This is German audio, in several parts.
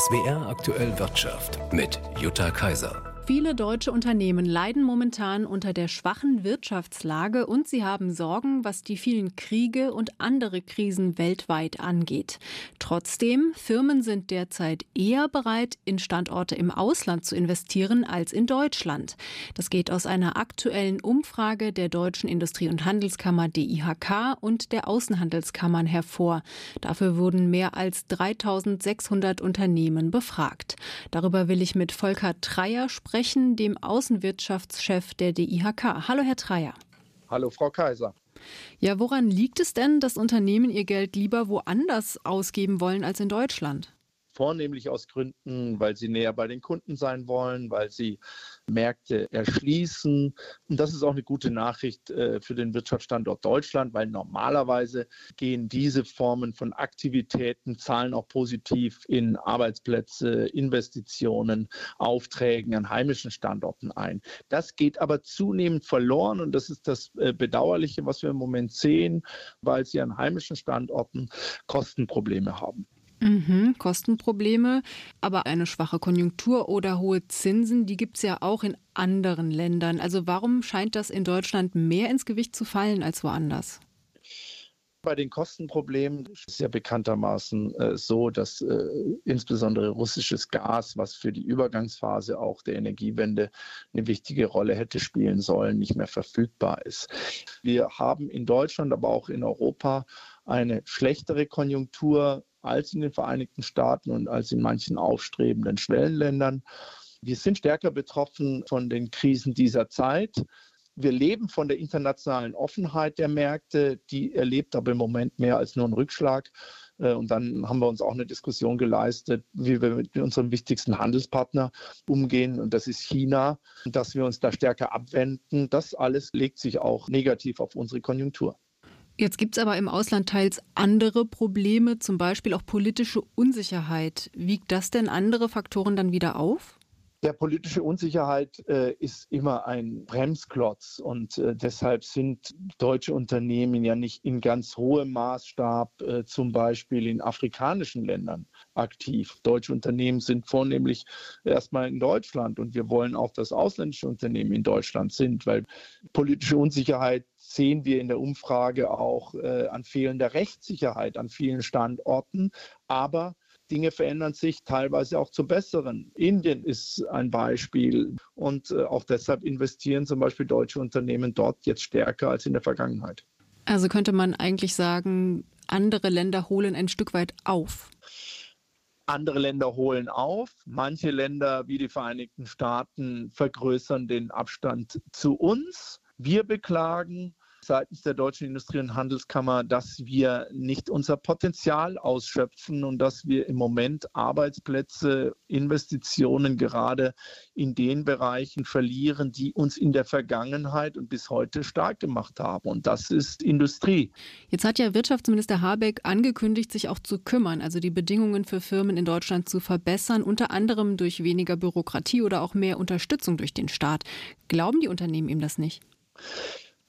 SWR aktuell Wirtschaft mit Jutta Kaiser. Viele deutsche Unternehmen leiden momentan unter der schwachen Wirtschaftslage und sie haben Sorgen, was die vielen Kriege und andere Krisen weltweit angeht. Trotzdem, Firmen sind derzeit eher bereit, in Standorte im Ausland zu investieren als in Deutschland. Das geht aus einer aktuellen Umfrage der Deutschen Industrie- und Handelskammer DIHK und der Außenhandelskammern hervor. Dafür wurden mehr als 3600 Unternehmen befragt. Darüber will ich mit Volker Treyer sprechen sprechen, dem Außenwirtschaftschef der DIHK. Hallo, Herr Treyer. Hallo, Frau Kaiser. Ja, woran liegt es denn, dass Unternehmen ihr Geld lieber woanders ausgeben wollen als in Deutschland? Vornehmlich aus Gründen, weil sie näher bei den Kunden sein wollen, weil sie Märkte erschließen. Und das ist auch eine gute Nachricht äh, für den Wirtschaftsstandort Deutschland, weil normalerweise gehen diese Formen von Aktivitäten, zahlen auch positiv in Arbeitsplätze, Investitionen, Aufträgen an heimischen Standorten ein. Das geht aber zunehmend verloren und das ist das äh, Bedauerliche, was wir im Moment sehen, weil sie an heimischen Standorten Kostenprobleme haben. Mhm, Kostenprobleme, aber eine schwache Konjunktur oder hohe Zinsen, die gibt es ja auch in anderen Ländern. Also warum scheint das in Deutschland mehr ins Gewicht zu fallen als woanders? Bei den Kostenproblemen ist es ja bekanntermaßen äh, so, dass äh, insbesondere russisches Gas, was für die Übergangsphase auch der Energiewende eine wichtige Rolle hätte spielen sollen, nicht mehr verfügbar ist. Wir haben in Deutschland, aber auch in Europa eine schlechtere Konjunktur als in den Vereinigten Staaten und als in manchen aufstrebenden Schwellenländern. Wir sind stärker betroffen von den Krisen dieser Zeit. Wir leben von der internationalen Offenheit der Märkte, die erlebt aber im Moment mehr als nur einen Rückschlag. Äh, und dann haben wir uns auch eine Diskussion geleistet, wie wir mit unserem wichtigsten Handelspartner umgehen. Und das ist China. Dass wir uns da stärker abwenden, das alles legt sich auch negativ auf unsere Konjunktur. Jetzt gibt es aber im Ausland teils andere Probleme, zum Beispiel auch politische Unsicherheit. Wiegt das denn andere Faktoren dann wieder auf? Ja, politische Unsicherheit äh, ist immer ein Bremsklotz und äh, deshalb sind deutsche Unternehmen ja nicht in ganz hohem Maßstab äh, zum Beispiel in afrikanischen Ländern aktiv. Deutsche Unternehmen sind vornehmlich erstmal in Deutschland und wir wollen auch, dass ausländische Unternehmen in Deutschland sind, weil politische Unsicherheit sehen wir in der Umfrage auch äh, an fehlender Rechtssicherheit an vielen Standorten. Aber Dinge verändern sich teilweise auch zum Besseren. Indien ist ein Beispiel und äh, auch deshalb investieren zum Beispiel deutsche Unternehmen dort jetzt stärker als in der Vergangenheit. Also könnte man eigentlich sagen, andere Länder holen ein Stück weit auf. Andere Länder holen auf. Manche Länder wie die Vereinigten Staaten vergrößern den Abstand zu uns. Wir beklagen, seitens der Deutschen Industrie- und Handelskammer, dass wir nicht unser Potenzial ausschöpfen und dass wir im Moment Arbeitsplätze, Investitionen gerade in den Bereichen verlieren, die uns in der Vergangenheit und bis heute stark gemacht haben. Und das ist Industrie. Jetzt hat ja Wirtschaftsminister Habeck angekündigt, sich auch zu kümmern, also die Bedingungen für Firmen in Deutschland zu verbessern, unter anderem durch weniger Bürokratie oder auch mehr Unterstützung durch den Staat. Glauben die Unternehmen ihm das nicht?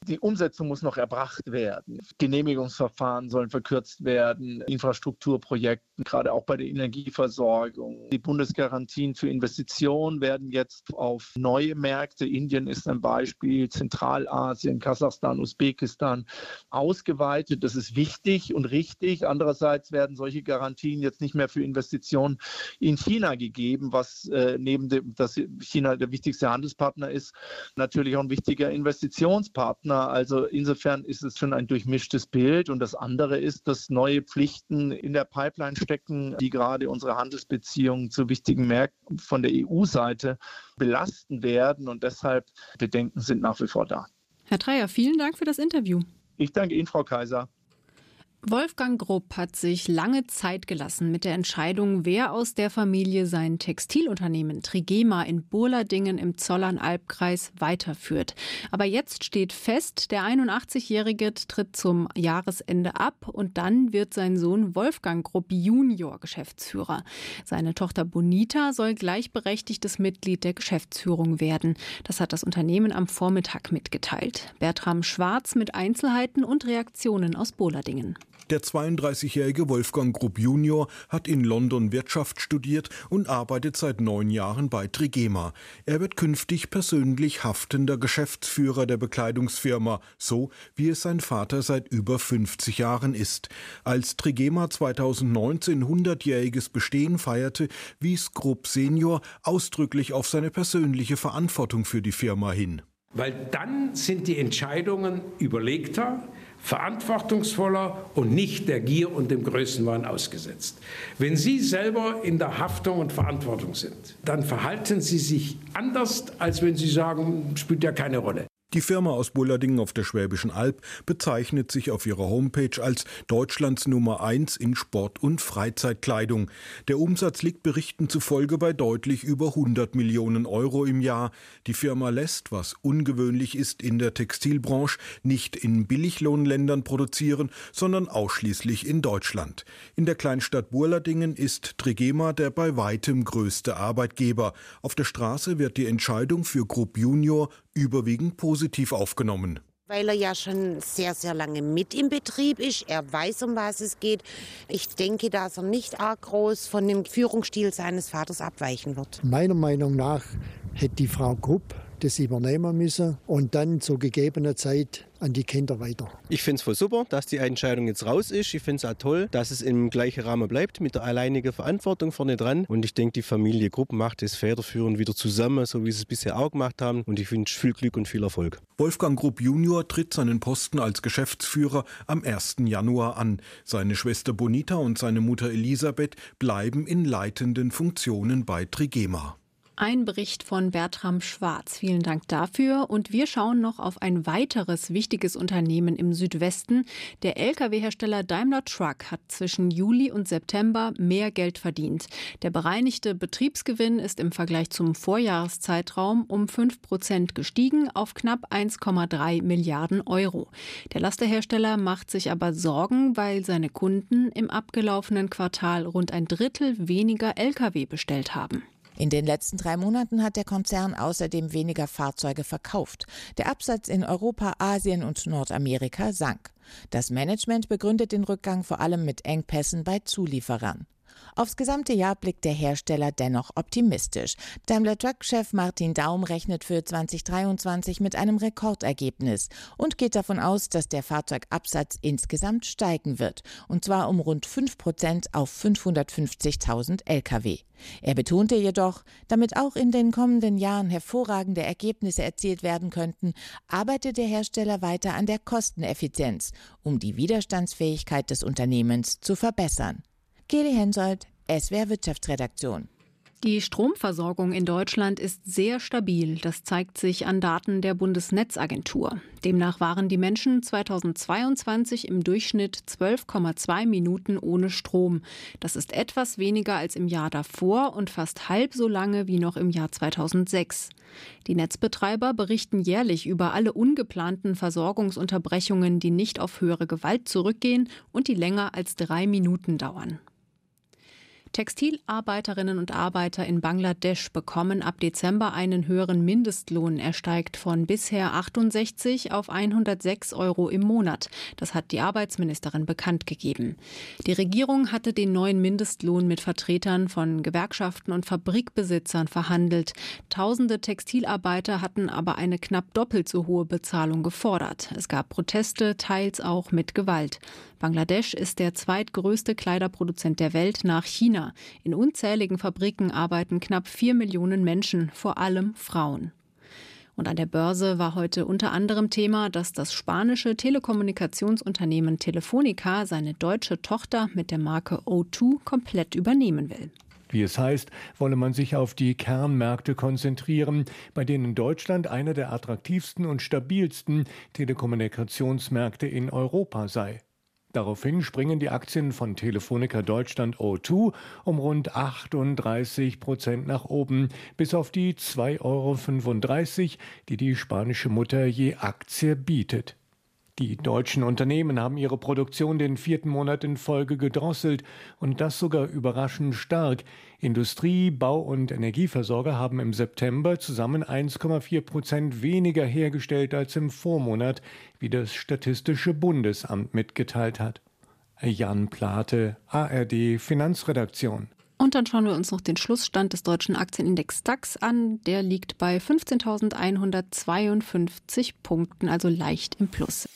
Die Umsetzung muss noch erbracht werden. Genehmigungsverfahren sollen verkürzt werden, Infrastrukturprojekte, gerade auch bei der Energieversorgung. Die Bundesgarantien für Investitionen werden jetzt auf neue Märkte, Indien ist ein Beispiel, Zentralasien, Kasachstan, Usbekistan, ausgeweitet. Das ist wichtig und richtig. Andererseits werden solche Garantien jetzt nicht mehr für Investitionen in China gegeben, was äh, neben dem, dass China der wichtigste Handelspartner ist, natürlich auch ein wichtiger Investitionspartner. Partner. Also insofern ist es schon ein durchmischtes Bild. Und das andere ist, dass neue Pflichten in der Pipeline stecken, die gerade unsere Handelsbeziehungen zu wichtigen Märkten von der EU-Seite belasten werden. Und deshalb Bedenken sind nach wie vor da. Herr Dreier, vielen Dank für das Interview. Ich danke Ihnen, Frau Kaiser. Wolfgang Grupp hat sich lange Zeit gelassen mit der Entscheidung, wer aus der Familie sein Textilunternehmen Trigema in Burladingen im Zollernalbkreis weiterführt. Aber jetzt steht fest, der 81-Jährige tritt zum Jahresende ab und dann wird sein Sohn Wolfgang Grupp Junior Geschäftsführer. Seine Tochter Bonita soll gleichberechtigtes Mitglied der Geschäftsführung werden. Das hat das Unternehmen am Vormittag mitgeteilt. Bertram Schwarz mit Einzelheiten und Reaktionen aus Burladingen. Der 32-jährige Wolfgang Grupp Junior hat in London Wirtschaft studiert und arbeitet seit neun Jahren bei Trigema. Er wird künftig persönlich haftender Geschäftsführer der Bekleidungsfirma, so wie es sein Vater seit über 50 Jahren ist. Als Trigema 2019 100-jähriges Bestehen feierte, wies Grupp Senior ausdrücklich auf seine persönliche Verantwortung für die Firma hin. Weil dann sind die Entscheidungen überlegter, verantwortungsvoller und nicht der Gier und dem Größenwahn ausgesetzt. Wenn Sie selber in der Haftung und Verantwortung sind, dann verhalten Sie sich anders, als wenn Sie sagen, spielt ja keine Rolle. Die Firma aus Bullardingen auf der Schwäbischen Alb bezeichnet sich auf ihrer Homepage als Deutschlands Nummer eins in Sport- und Freizeitkleidung. Der Umsatz liegt Berichten zufolge bei deutlich über 100 Millionen Euro im Jahr. Die Firma lässt, was ungewöhnlich ist in der Textilbranche, nicht in Billiglohnländern produzieren, sondern ausschließlich in Deutschland. In der Kleinstadt Burladingen ist Trigema der bei weitem größte Arbeitgeber. Auf der Straße wird die Entscheidung für Group Junior überwiegend positiv aufgenommen. Weil er ja schon sehr, sehr lange mit im Betrieb ist. Er weiß, um was es geht. Ich denke, dass er nicht arg groß von dem Führungsstil seines Vaters abweichen wird. Meiner Meinung nach hätte die Frau Grupp das übernehmen müssen und dann zu gegebener Zeit an die Kinder weiter. Ich finde es voll super, dass die Entscheidung jetzt raus ist. Ich finde es auch toll, dass es im gleichen Rahmen bleibt mit der alleinigen Verantwortung vorne dran. Und ich denke, die Familie Grupp macht das federführend wieder zusammen, so wie sie es bisher auch gemacht haben. Und ich wünsche viel Glück und viel Erfolg. Wolfgang Grupp Junior tritt seinen Posten als Geschäftsführer am 1. Januar an. Seine Schwester Bonita und seine Mutter Elisabeth bleiben in leitenden Funktionen bei Trigema. Ein Bericht von Bertram Schwarz. Vielen Dank dafür. Und wir schauen noch auf ein weiteres wichtiges Unternehmen im Südwesten. Der Lkw-Hersteller Daimler Truck hat zwischen Juli und September mehr Geld verdient. Der bereinigte Betriebsgewinn ist im Vergleich zum Vorjahreszeitraum um 5 Prozent gestiegen auf knapp 1,3 Milliarden Euro. Der Lasterhersteller macht sich aber Sorgen, weil seine Kunden im abgelaufenen Quartal rund ein Drittel weniger Lkw bestellt haben. In den letzten drei Monaten hat der Konzern außerdem weniger Fahrzeuge verkauft. Der Absatz in Europa, Asien und Nordamerika sank. Das Management begründet den Rückgang vor allem mit Engpässen bei Zulieferern. Aufs gesamte Jahr blickt der Hersteller dennoch optimistisch. Daimler Truck-Chef Martin Daum rechnet für 2023 mit einem Rekordergebnis und geht davon aus, dass der Fahrzeugabsatz insgesamt steigen wird, und zwar um rund 5 Prozent auf 550.000 Lkw. Er betonte jedoch, damit auch in den kommenden Jahren hervorragende Ergebnisse erzielt werden könnten, arbeitet der Hersteller weiter an der Kosteneffizienz, um die Widerstandsfähigkeit des Unternehmens zu verbessern. Geli Hensoldt, SWR Wirtschaftsredaktion. Die Stromversorgung in Deutschland ist sehr stabil. Das zeigt sich an Daten der Bundesnetzagentur. Demnach waren die Menschen 2022 im Durchschnitt 12,2 Minuten ohne Strom. Das ist etwas weniger als im Jahr davor und fast halb so lange wie noch im Jahr 2006. Die Netzbetreiber berichten jährlich über alle ungeplanten Versorgungsunterbrechungen, die nicht auf höhere Gewalt zurückgehen und die länger als drei Minuten dauern. Textilarbeiterinnen und Arbeiter in Bangladesch bekommen ab Dezember einen höheren Mindestlohn. Er steigt von bisher 68 auf 106 Euro im Monat. Das hat die Arbeitsministerin bekannt gegeben. Die Regierung hatte den neuen Mindestlohn mit Vertretern von Gewerkschaften und Fabrikbesitzern verhandelt. Tausende Textilarbeiter hatten aber eine knapp doppelt so hohe Bezahlung gefordert. Es gab Proteste, teils auch mit Gewalt. Bangladesch ist der zweitgrößte Kleiderproduzent der Welt nach China. In unzähligen Fabriken arbeiten knapp vier Millionen Menschen, vor allem Frauen. Und an der Börse war heute unter anderem Thema, dass das spanische Telekommunikationsunternehmen Telefonica seine deutsche Tochter mit der Marke O2 komplett übernehmen will. Wie es heißt, wolle man sich auf die Kernmärkte konzentrieren, bei denen Deutschland einer der attraktivsten und stabilsten Telekommunikationsmärkte in Europa sei. Daraufhin springen die Aktien von Telefonica Deutschland O2 um rund 38 Prozent nach oben, bis auf die 2,35 Euro, die die spanische Mutter je Aktie bietet. Die deutschen Unternehmen haben ihre Produktion den vierten Monat in Folge gedrosselt und das sogar überraschend stark. Industrie, Bau- und Energieversorger haben im September zusammen 1,4 Prozent weniger hergestellt als im Vormonat, wie das Statistische Bundesamt mitgeteilt hat. Jan Plate, ARD Finanzredaktion. Und dann schauen wir uns noch den Schlussstand des deutschen Aktienindex DAX an. Der liegt bei 15.152 Punkten, also leicht im Plus.